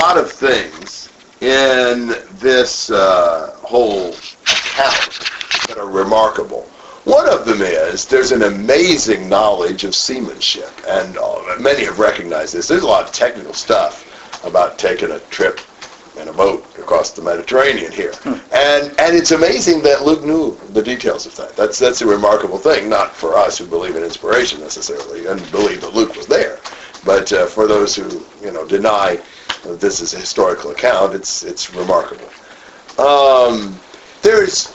lot of things in this uh, whole account that are remarkable. One of them is there's an amazing knowledge of seamanship, and uh, many have recognized this. There's a lot of technical stuff about taking a trip in a boat across the Mediterranean here, and and it's amazing that Luke knew the details of that. That's that's a remarkable thing, not for us who believe in inspiration necessarily and believe that Luke was there, but uh, for those who you know deny this is a historical account, it's it's remarkable. Um, there's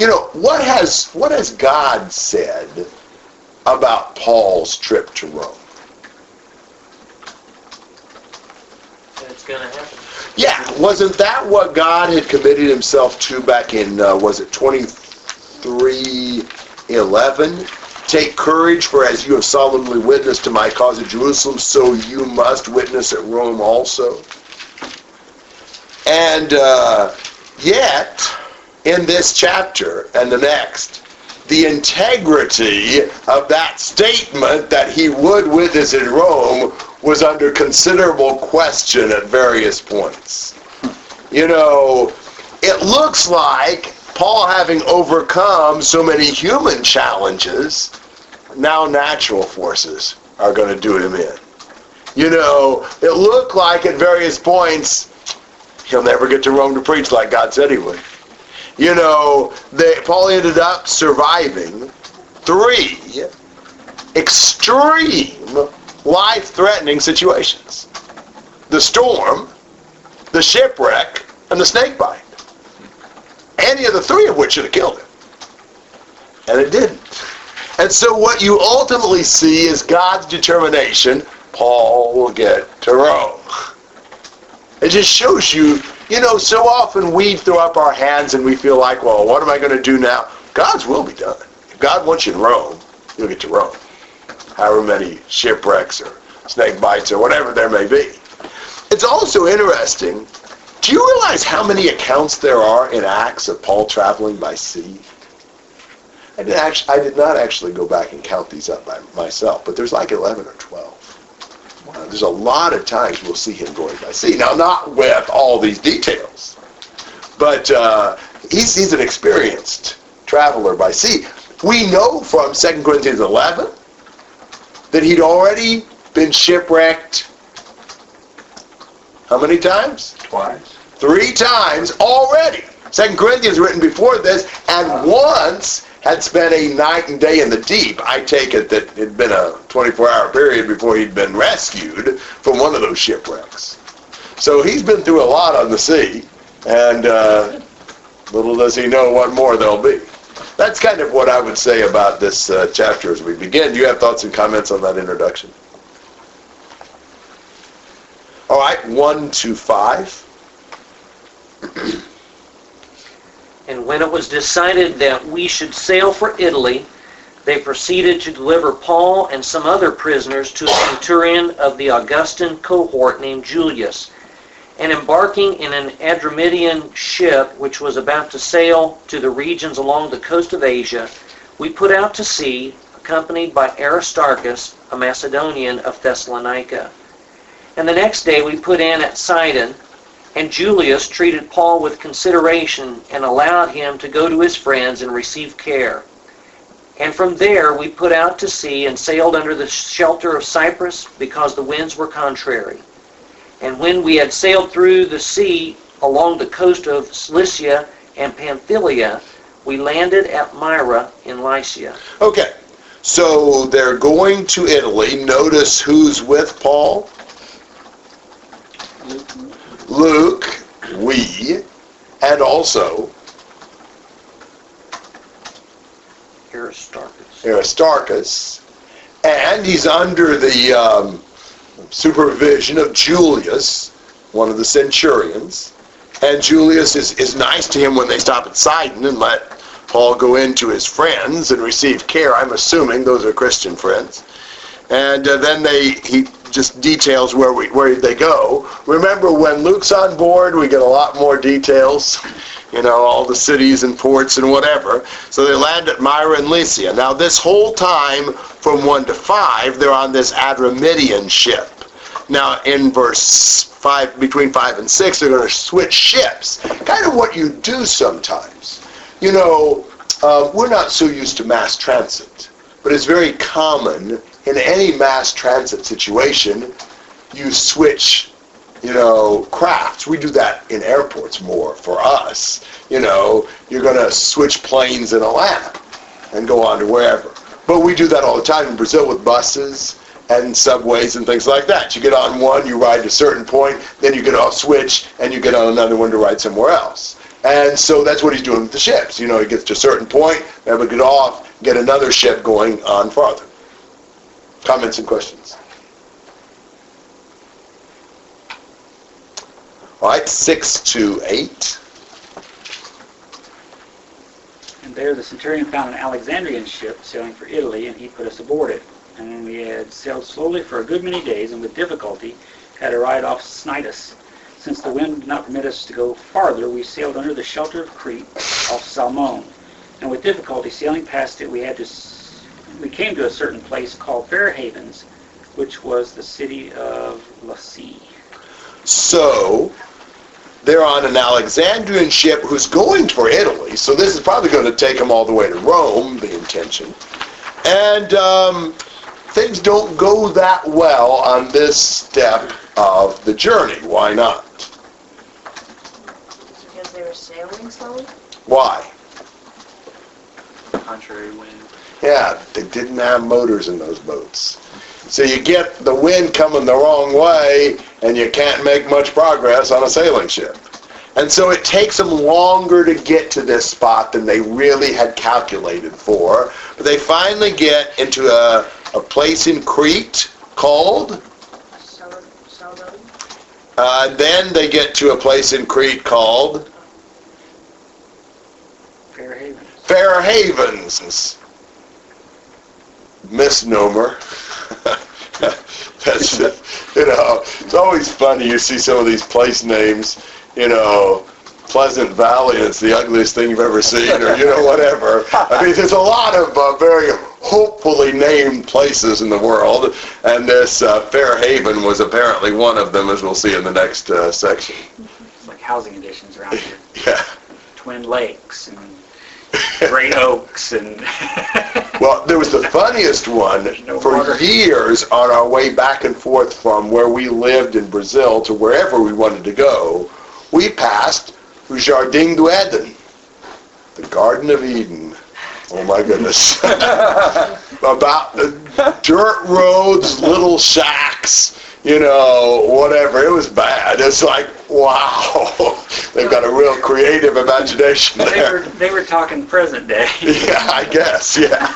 you know, what has what has God said about Paul's trip to Rome? It's going to happen. Yeah, wasn't that what God had committed himself to back in uh, was it 2311? Take courage, for as you have solemnly witnessed to my cause at Jerusalem, so you must witness at Rome also. And uh, yet, in this chapter and the next, the integrity of that statement that he would witness in Rome was under considerable question at various points. You know, it looks like Paul having overcome so many human challenges, now natural forces are going to do him in. You know, it looked like at various points he'll never get to Rome to preach like God said he would you know, they, Paul ended up surviving three extreme life-threatening situations. The storm, the shipwreck, and the snake bite. Any of the three of which should have killed him. And it didn't. And so what you ultimately see is God's determination, Paul will get to Rome. It just shows you you know, so often we throw up our hands and we feel like, well, what am I going to do now? God's will be done. If God wants you in Rome, you'll get to Rome. However many shipwrecks or snake bites or whatever there may be. It's also interesting. Do you realize how many accounts there are in Acts of Paul traveling by sea? I did, actually, I did not actually go back and count these up by myself, but there's like 11 or 12. Uh, there's a lot of times we'll see him going by sea. Now, not with all these details, but uh, he's, he's an experienced traveler by sea. We know from 2 Corinthians 11 that he'd already been shipwrecked how many times? Twice. Three times already. Second Corinthians written before this, and once had spent a night and day in the deep. I take it that it had been a 24-hour period before he'd been rescued from one of those shipwrecks. So he's been through a lot on the sea, and uh, little does he know what more there'll be. That's kind of what I would say about this uh, chapter as we begin. Do you have thoughts and comments on that introduction? All right, one to five. And when it was decided that we should sail for Italy, they proceeded to deliver Paul and some other prisoners to a centurion of the Augustan cohort named Julius. And embarking in an Adramyttian ship which was about to sail to the regions along the coast of Asia, we put out to sea, accompanied by Aristarchus, a Macedonian of Thessalonica. And the next day we put in at Sidon, and Julius treated Paul with consideration and allowed him to go to his friends and receive care. And from there we put out to sea and sailed under the shelter of Cyprus because the winds were contrary. And when we had sailed through the sea along the coast of Cilicia and Pamphylia, we landed at Myra in Lycia. Okay, so they're going to Italy. Notice who's with Paul. Luke, we, and also Aristarchus. Aristarchus, and he's under the um, supervision of Julius, one of the centurions. And Julius is, is nice to him when they stop at Sidon and let Paul go into his friends and receive care. I'm assuming those are Christian friends. And uh, then they he just details where we where they go. Remember when Luke's on board, we get a lot more details. You know, all the cities and ports and whatever. So they land at Myra and Lycia. Now this whole time, from one to five, they're on this Adramyttian ship. Now, in verse 5, between 5 and 6, they're going to switch ships. Kind of what you do sometimes. You know, uh, we're not so used to mass transit, but it's very common in any mass transit situation, you switch, you know, crafts. We do that in airports more for us. You know, you're going to switch planes in Atlanta and go on to wherever. But we do that all the time in Brazil with buses and subways and things like that. You get on one, you ride to a certain point, then you get off switch, and you get on another one to ride somewhere else. And so that's what he's doing with the ships. You know, he gets to a certain point, never get off, get another ship going on farther. Comments and questions? All right, six to eight. And there the centurion found an Alexandrian ship sailing for Italy, and he put us aboard it. And we had sailed slowly for a good many days, and with difficulty had arrived off Cnidus, since the wind did not permit us to go farther, we sailed under the shelter of Crete off Salmone. And with difficulty sailing past it, we had to we came to a certain place called Fair Havens, which was the city of Lasea. So they're on an Alexandrian ship who's going for Italy. So this is probably going to take them all the way to Rome, the intention. And um, things don't go that well on this step of the journey. Why not? Because they were sailing slowly? Why? Contrary wind. Yeah, they didn't have motors in those boats. So you get the wind coming the wrong way, and you can't make much progress on a sailing ship. And so it takes them longer to get to this spot than they really had calculated for. But they finally get into a, a place in Crete called, uh, then they get to a place in Crete called Fair Havens. Fair Havens. Misnomer. That's, you know, it's always funny. You see some of these place names, you know, Pleasant Valley, it's the ugliest thing you've ever seen, or, you know, whatever. I mean, there's a lot of uh, very hopefully named places in the world, and this uh, Fair Haven was apparently one of them, as we'll see in the next uh, section. It's like housing additions around here. Yeah. Twin Lakes and Great Oaks and Well, there was the funniest one for years on our way back and forth from where we lived in Brazil to wherever we wanted to go. We passed Jardim do Éden, the Garden of Eden. Oh my goodness. About the dirt roads, little shacks, you know, whatever. It was bad. It's like, wow. They've got a real creative imagination they there. were they were talking present day. Yeah, I guess, yeah.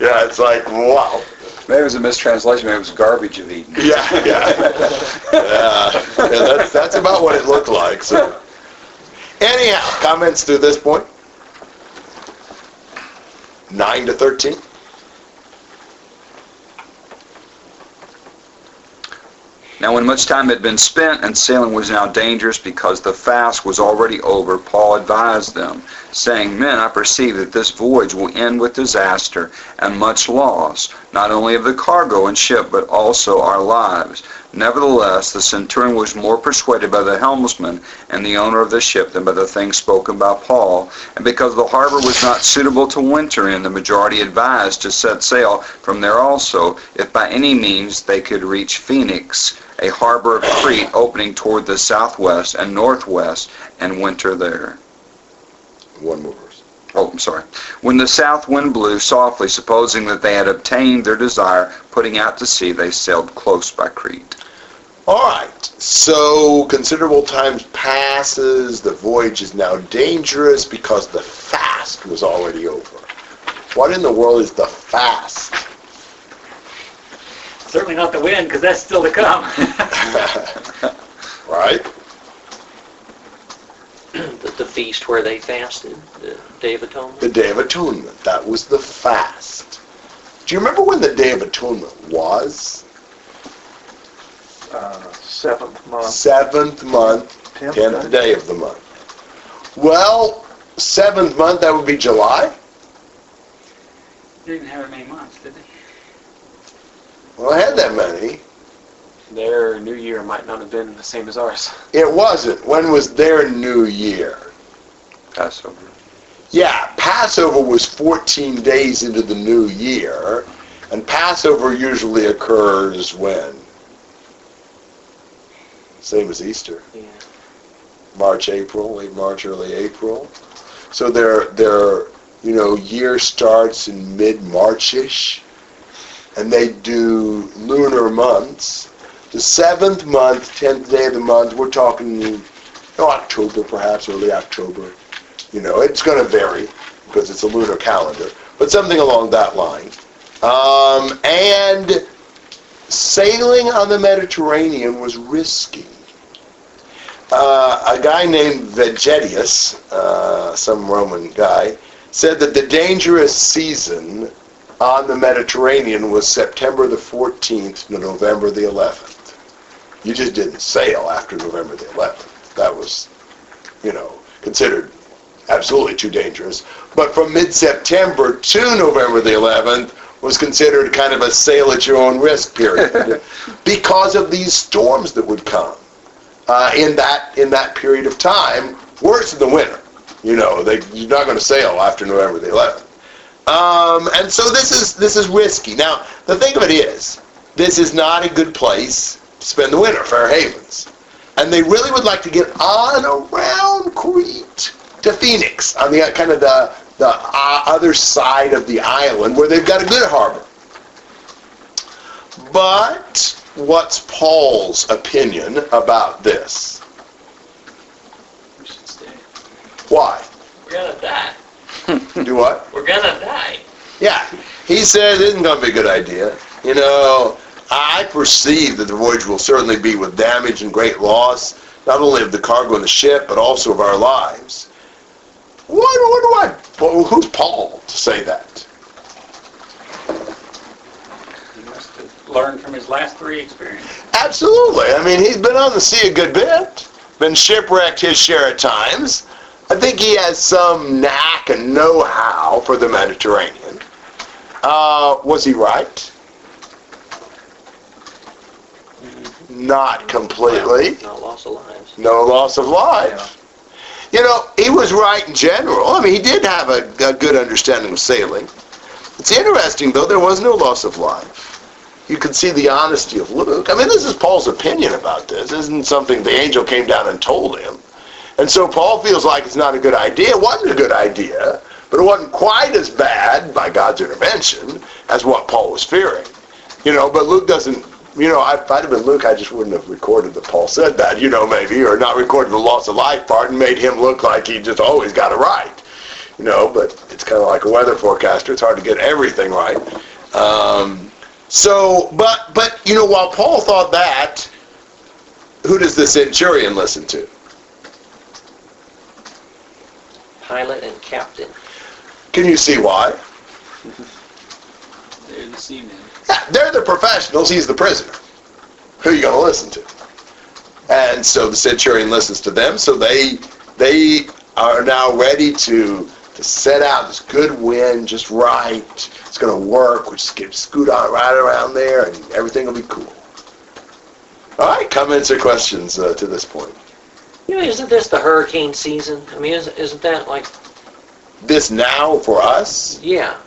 Yeah, it's like, wow. Maybe it was a mistranslation. Maybe it was garbage of Eden. Yeah, yeah. Yeah, yeah that's, that's about what it looked like, so. Anyhow, comments to this point? Nine to thirteen? Now when much time had been spent and sailing was now dangerous because the fast was already over, Paul advised them, saying, Men, I perceive that this voyage will end with disaster and much loss, not only of the cargo and ship, but also our lives. Nevertheless, the centurion was more persuaded by the helmsman and the owner of the ship than by the things spoken by Paul. And because the harbor was not suitable to winter in, the majority advised to set sail from there also, if by any means they could reach Phoenix, a harbor of Crete opening toward the southwest and northwest, and winter there. One more verse. Oh, I'm sorry. When the south wind blew softly, supposing that they had obtained their desire, putting out to sea, they sailed close by Crete. All right, so considerable time passes. The voyage is now dangerous because the fast was already over. What in the world is the fast? Certainly not the wind, because that's still to come. right? the, the feast where they fasted, the Day of Atonement. The Day of Atonement. That was the fast. Do you remember when the Day of Atonement was? Uh, seventh month, Seventh month, tenth tenth day. day of the month. Well, seventh month, that would be July. they didn't have it many months, did they? Well, I had that many. their New Year might not have been the same as ours. It wasn't. When was their New Year? Passover. Yeah, Passover was 14 days into the new year, and Passover usually occurs when? Same as Easter. Yeah. March, April, late March, early April. So their their you know year starts in mid Marchish, and they do lunar months. The seventh month, tenth day of the month, we're talking you know, October perhaps, early October. You know, it's going to vary because it's a lunar calendar, but something along that line. Um, and sailing on the Mediterranean was risky uh, a guy named Vegetius, uh, some Roman guy, said that the dangerous season on the Mediterranean was September the 14th to November the 11th. You just didn't sail after November the 11th. That was, you know, considered absolutely too dangerous. But from mid-September to November the 11th was considered kind of a sail at your own risk period because of these storms that would come uh, in that in that period of time, worse in the winter. You know, they, you're not going to sail after November the 11th. Um, and so this is this is risky. Now, the thing of it is, this is not a good place to spend the winter, Fair Havens. And they really would like to get on around Crete to Phoenix, on the kind of the the uh, other side of the island where they've got a good harbor. But what's Paul's opinion about this? We should stay. Why? We're gonna die. Do what? We're gonna die. Yeah, he said it isn't going to be a good idea. You know, I perceive that the voyage will certainly be with damage and great loss, not only of the cargo and the ship, but also of our lives. What, what do I, who's Paul to say that? He must have learned from his last three experiences. Absolutely. I mean, he's been on the sea a good bit, been shipwrecked his share of times. I think he has some knack and know-how for the Mediterranean. Uh, was he right? Not completely. Not loss of lives. No loss of life. You know, he was right in general. I mean, he did have a, a good understanding of sailing. It's interesting, though, there was no loss of life. You can see the honesty of Luke. I mean, this is Paul's opinion about this. This isn't something the angel came down and told him. And so Paul feels like it's not a good idea. It wasn't a good idea, but it wasn't quite as bad by God's intervention as what Paul was fearing. You know, but Luke doesn't, you know, if I'd have been Luke, I just wouldn't have recorded that Paul said that, you know, maybe, or not recorded the loss of life part and made him look like he just always got it right. You know, but it's kind of like a weather forecaster. It's hard to get everything right. Um, so, but, but, you know, while Paul thought that, who does the centurion listen to? Pilot and captain. Can you see why? They're the seamen. Yeah, they're the professionals. He's the prisoner. Who are you going to listen to? And so the centurion listens to them. So they they are now ready to to set out this good wind just right. It's going to work. We just get scoot on right around there, and everything will be cool. All right, comments or questions uh, to this point? You know, isn't this the hurricane season? I mean, isn't, isn't that like, This now for us? yeah.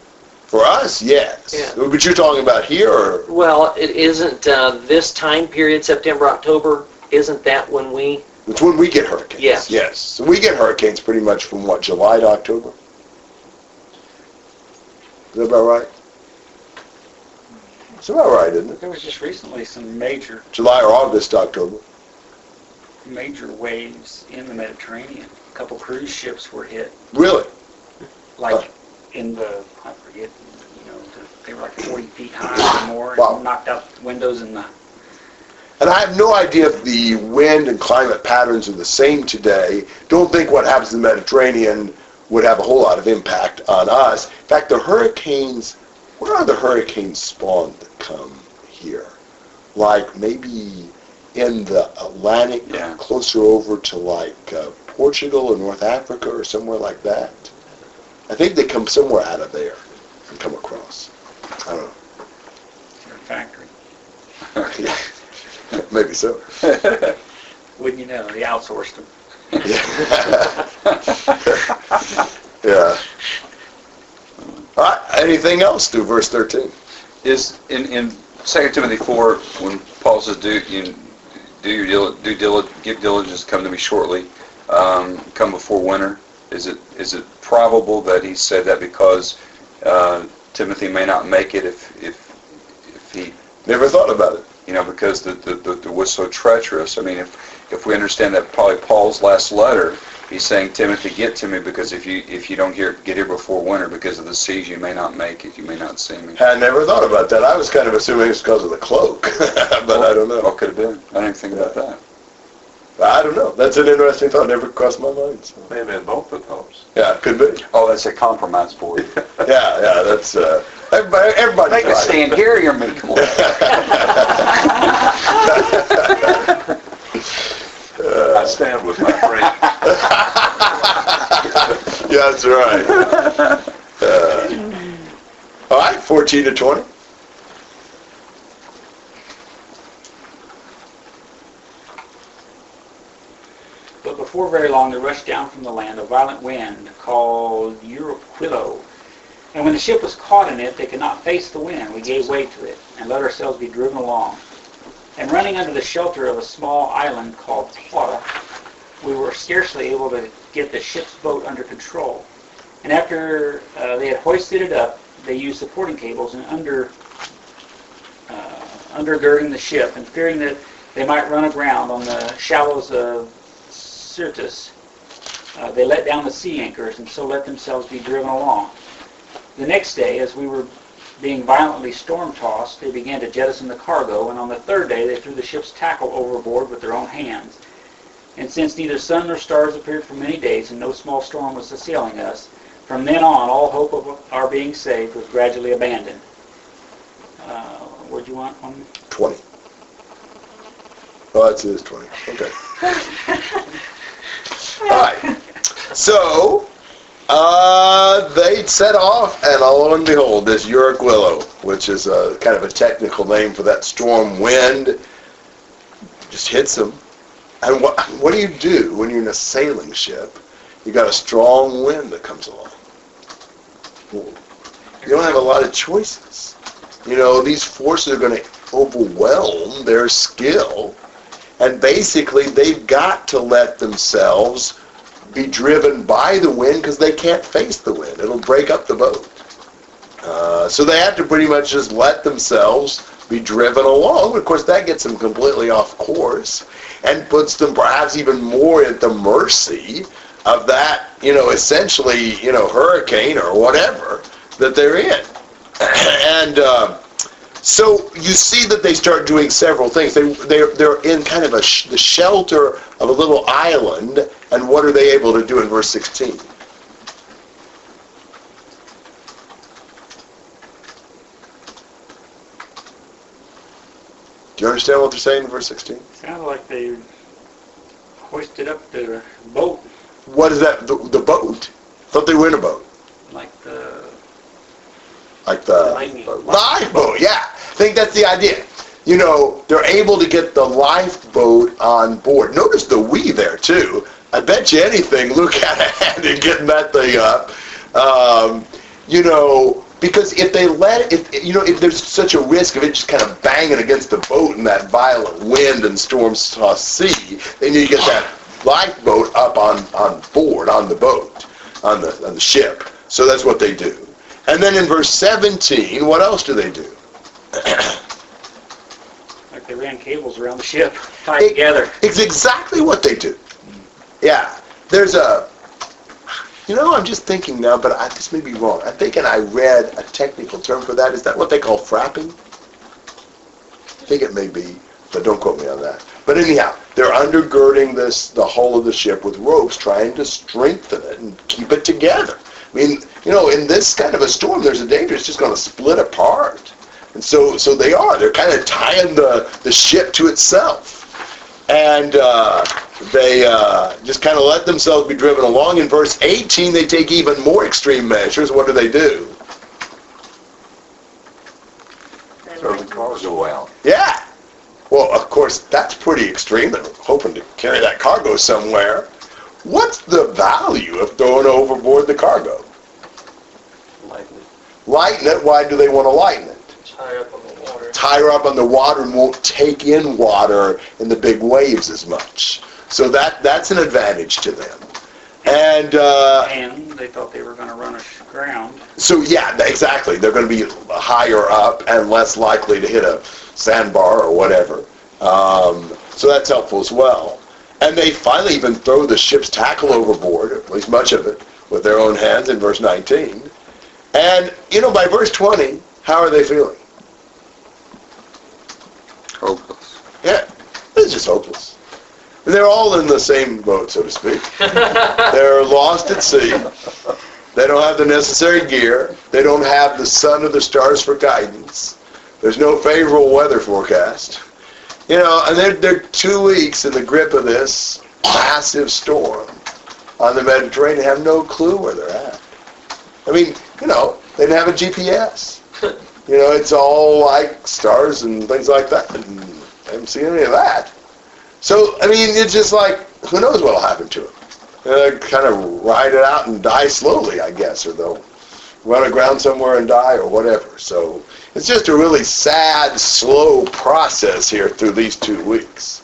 For us, yes. Yeah. But you're talking about here, or Well, it isn't uh, this time period, September, October, isn't that when we, it's when we get hurricanes. Yes. Yes. So we get hurricanes pretty much from what, July to October? Is that about right? It's about right, isn't it? There was just recently some major, July or August to October. major waves in the Mediterranean. A couple cruise ships were hit, Really? like in the, I forget, you know, the- they were like 40 feet high or more, Wow. and knocked out windows in the, And I have no idea if the wind and climate patterns are the same today. Don't think what happens in the Mediterranean would have a whole lot of impact on us. In fact, the hurricanes, where are the hurricanes spawned that come here? Like maybe in the Atlantic, Yeah. closer over to like uh, Portugal or North Africa or somewhere like that. I think they come somewhere out of there and come across. I don't know. their factory. Yeah. maybe so. Wouldn't you know, they outsourced them. yeah. All right. Anything else Do verse 13? Is in in Second Timothy four when Paul says do you do your dil- do dil- give diligence come to me shortly, um, come before winter. Is it is it probable that he said that because uh, Timothy may not make it if if if he Never thought about it. You know because the the, the, the was so treacherous. I mean if if we understand that probably Paul's last letter. He's saying, Timothy, get to me because if you if you don't get get here before winter because of the seas, you may not make it. You may not see me. I never thought about that. I was kind of assuming it's because of the cloak, but I don't know. What could have been? I didn't even think about that. I don't know. That's an interesting thought. Never crossed my mind. So. May have both of those. Yeah, could be. Oh, that's a compromise board. Yeah, yeah. That's uh, everybody. Everybody. Make us stand here, you're me. Come on. I stand with my friend. yeah, that's right. Uh, all right, 14 to 20. But before very long there rushed down from the land a violent wind called Euraquilo. And when the ship was caught in it, they could not face the wind. We gave way to it and let ourselves be driven along. And running under the shelter of a small island called Clauda, we were scarcely able to get the ship's boat under control. And after uh, they had hoisted it up, they used supporting cables and under uh, undergirding the ship, and fearing that they might run aground on the shallows of Syrtis, uh, they let down the sea anchors and so let themselves be driven along. The next day, as we were being violently storm-tossed, they began to jettison the cargo, and on the third day they threw the ship's tackle overboard with their own hands. And since neither sun nor stars appeared for many days, and no small storm was assailing us, from then on all hope of our being saved was gradually abandoned. Uh, what do you want on 20. Oh, that's it is 20. Okay. All right. So, uh, they set off, and lo and behold, this Uric which is a, kind of a technical name for that storm wind, just hits them. And what, what do you do when you're in a sailing ship? You got a strong wind that comes along. You don't have a lot of choices. You know, these forces are going to overwhelm their skill, and basically they've got to let themselves be driven by the wind because they can't face the wind. It'll break up the boat. Uh, so they have to pretty much just let themselves be driven along. Of course, that gets them completely off course and puts them perhaps even more at the mercy of that, you know, essentially, you know, hurricane or whatever that they're in. and uh, so you see that they start doing several things. They they're, they're in kind of a sh- the shelter of a little island, and what are they able to do in verse 16? Do you understand what they're saying in verse 16? Sounded like they hoisted up their boat, What is that? The, the boat? Thought they were in a boat, like the like the Lifeboat. lifeboat. Yeah, I think that's the idea. You know, they're able to get the lifeboat on board. Notice the we there too. I bet you anything Luke had a hand in getting that thing up. Um, you know, because if they let if you know if there's such a risk of it just kind of banging against the boat in that violent wind and storm tossed sea, they need to get that lifeboat up on on board on the boat on the on the ship. So that's what they do. And then in verse 17, what else do they do? like they ran cables around the ship, tied It- together. It's exactly what they do. Yeah. There's a, you know, I'm just thinking now, but I, this may be wrong. I'm thinking I read a technical term for that. Is that what they call frapping? I think it may be, but don't quote me on that. But anyhow, they're undergirding this, the hull of the ship with ropes, trying to strengthen it and keep it together. I mean, you know, in this kind of a storm, there's a danger it's just going to split apart. And so, so they are. They're kind of tying the, the ship to itself. And uh, they uh, just kind of let themselves be driven along. In verse 18, they take even more extreme measures. What do they do? Throw the cargo out. Yeah. Well, Well, of course, that's pretty extreme. They're hoping to carry that cargo somewhere. What's the value of throwing overboard the cargo? Lightly. Lighten it. Why do they want to lighten it? It's higher up on the water. It's higher up on the water and won't take in water in the big waves as much. So that that's an advantage to them. And uh, And they thought they were going to run aground. so yeah, exactly. They're going to be higher up and less likely to hit a sandbar or whatever. Um, so that's helpful as well. And they finally even throw the ship's tackle overboard, at least much of it, with their own hands in verse 19. And, you know, by verse 20, how are they feeling? Hopeless. Yeah, it's just hopeless. And they're all in the same boat, so to speak. They're lost at sea. They don't have the necessary gear. They don't have the sun or the stars for guidance. There's no favorable weather forecast. You know, and they're, they're two weeks in the grip of this massive storm on the Mediterranean. Have no clue where they're at. I mean, you know, they didn't have a GPS. You know, it's all like stars and things like that. And I haven't seen any of that. So, I mean, it's just like, who knows what'll happen to them. Uh, kind of ride it out and die slowly, I guess, or they'll run aground somewhere and die or whatever. So it's just a really sad, slow process here through these two weeks.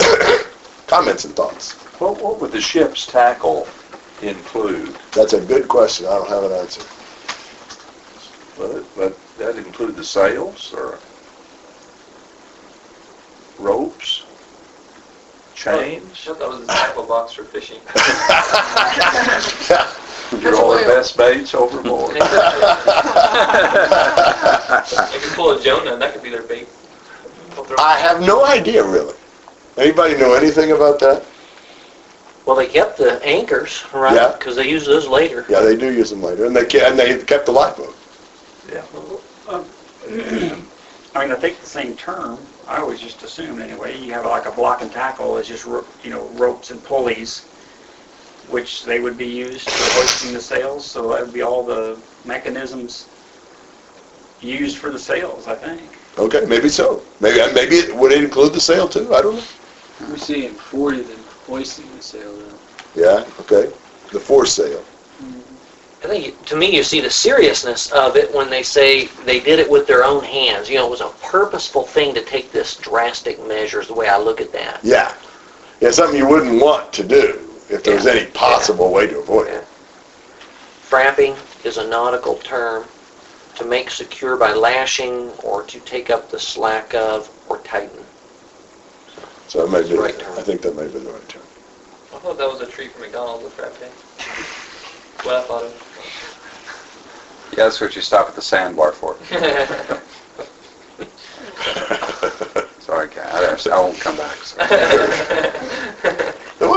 Comments and thoughts? What, what would the ship's tackle include? That's a good question. I don't have an answer. But, but that include the sails or ropes, chains? I thought That was the tackle box for fishing. Get all the best baits overboard? They could pull a Jonah, and that could be their bait. They'll throw- I have no idea, really. Anybody know anything about that? Well, they kept the anchors, right? Yeah. Because they use those later. Yeah, they do use them later, and they ke- and they kept the lifeboat. Yeah. Um, I mean, I think the same term, I always just assumed anyway, you have like a block and tackle is just, ro- you know, ropes and pulleys, which they would be used for hoisting the sails, so that would be all the mechanisms used for the sails, I think. Okay, maybe so. Maybe maybe it, would it include the sail too? I don't know. We're seeing 40 then hoisting the sail though. Yeah, okay. The foresail. Mm-hmm. I think, to me, you see the seriousness of it when they say they did it with their own hands. You know, it was a purposeful thing to take this drastic measure, is the way I look at that. Yeah. Yeah, something you wouldn't want to do if there was Yeah. any possible way to avoid it. Frapping is a nautical term to make secure by lashing or to take up the slack of or tighten. So that may be, Right term. I think that may be the right term. I thought that was a treat from McDonald's, the frappe. What I thought of. Yeah, that's what you stop at the sandbar for. Sorry, Kat, I I won't come back. sorry.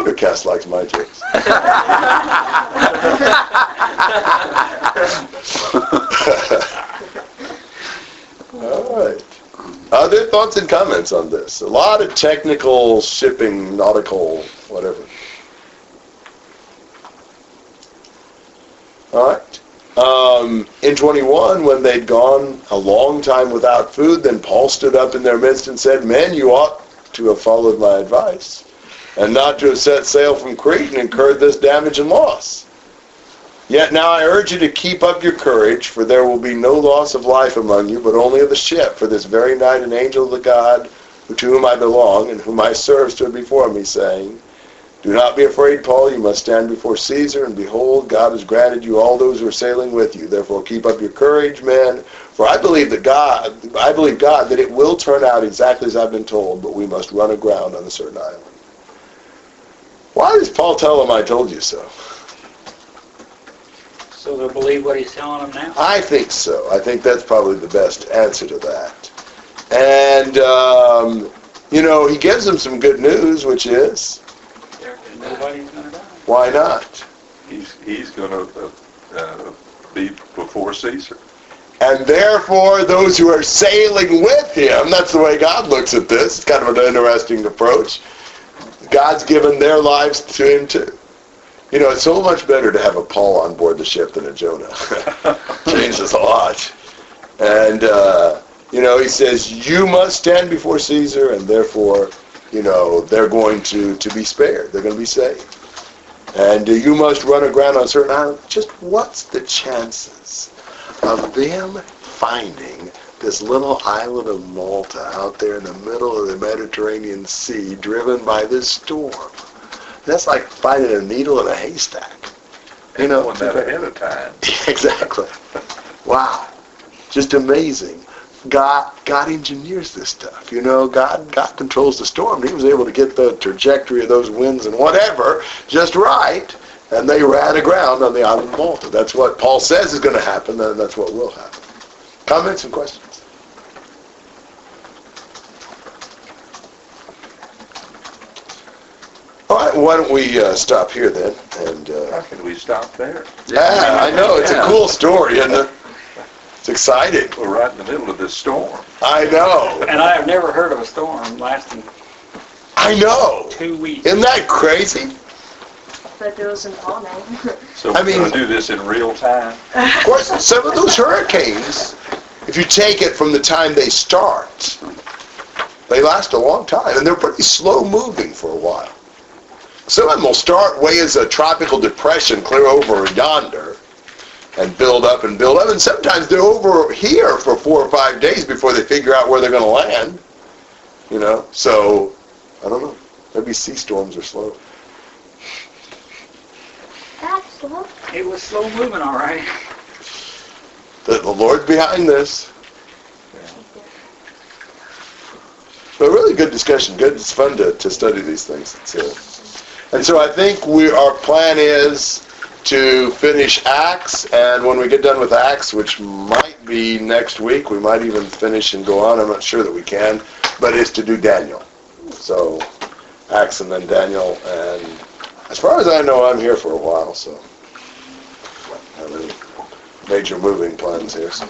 Wonder Cass likes my jokes. All right. Other thoughts and comments on this? A lot of technical shipping, nautical, whatever. All right. Um, in 21, when they'd gone a long time without food, then Paul stood up in their midst and said, Men, you ought to have followed my advice, and not to have set sail from Crete and incurred this damage and loss. Yet now I urge you to keep up your courage, for there will be no loss of life among you, but only of the ship. For this very night an angel of the God, to whom I belong, and whom I serve, stood before me, saying, Do not be afraid, Paul. You must stand before Caesar, and behold, God has granted you all those who are sailing with you. Therefore keep up your courage, men, for I believe that God, I believe God that it will turn out exactly as I've been told, but we must run aground on a certain island. Why does Paul tell them, I told you so? So they'll believe what he's telling them now. I think so. I think that's probably the best answer to that. And, um, you know, he gives them some good news, which is, Nobody's gonna die. why not? He's, he's gonna, uh, uh, be before Caesar. And therefore, those who are sailing with him, that's the way God looks at this. It's kind of an interesting approach. God's given their lives to him too. You know, it's so much better to have a Paul on board the ship than a Jonah. Changes a lot. And, uh, You know, he says, you must stand before Caesar, and therefore, you know, they're going to, to be spared. They're going to be saved. And uh, you must run aground on certain island. Just what's the chances of them finding this little island of Malta out there in the middle of the Mediterranean Sea, driven by this storm? That's like finding a needle in a haystack. You know, Knowing that ahead of time. exactly. Wow. Just amazing. God, God engineers this stuff. You know, God, God controls the storm. He was able to get the trajectory of those winds and whatever just right, and they ran aground on the island of Malta. That's what Paul says is going to happen, and that's what will happen. Comments and questions? All right, why don't we uh, stop here then? And uh, How can we stop there? yeah, I know it's a cool story, isn't it? It's exciting. We're right in the middle of this storm. I know. And I have never heard of a storm lasting I know. two weeks. Isn't that crazy? But it was in Paul name. So I we're mean- going to do this in real time? Of course, some of those hurricanes, if you take it from the time they start, they last a long time, and they're pretty slow moving for a while. Some of them will start way as a tropical depression clear over yonder and build up and build up, and sometimes they're over here for four or five days before they figure out where they're going to land. You know, so I don't know. Maybe sea storms are slow. That's slow. It was slow moving, all right. The, the Lord's behind this. But really good discussion. Good. It's fun to, to study these things. It's, uh, and so I think we our plan is to finish Acts, and when we get done with Acts, which might be next week, we might even finish and go on. I'm not sure that we can, but it's to do Daniel. So Acts and then Daniel, and as far as I know, I'm here for a while, so I have any major moving plans here. So.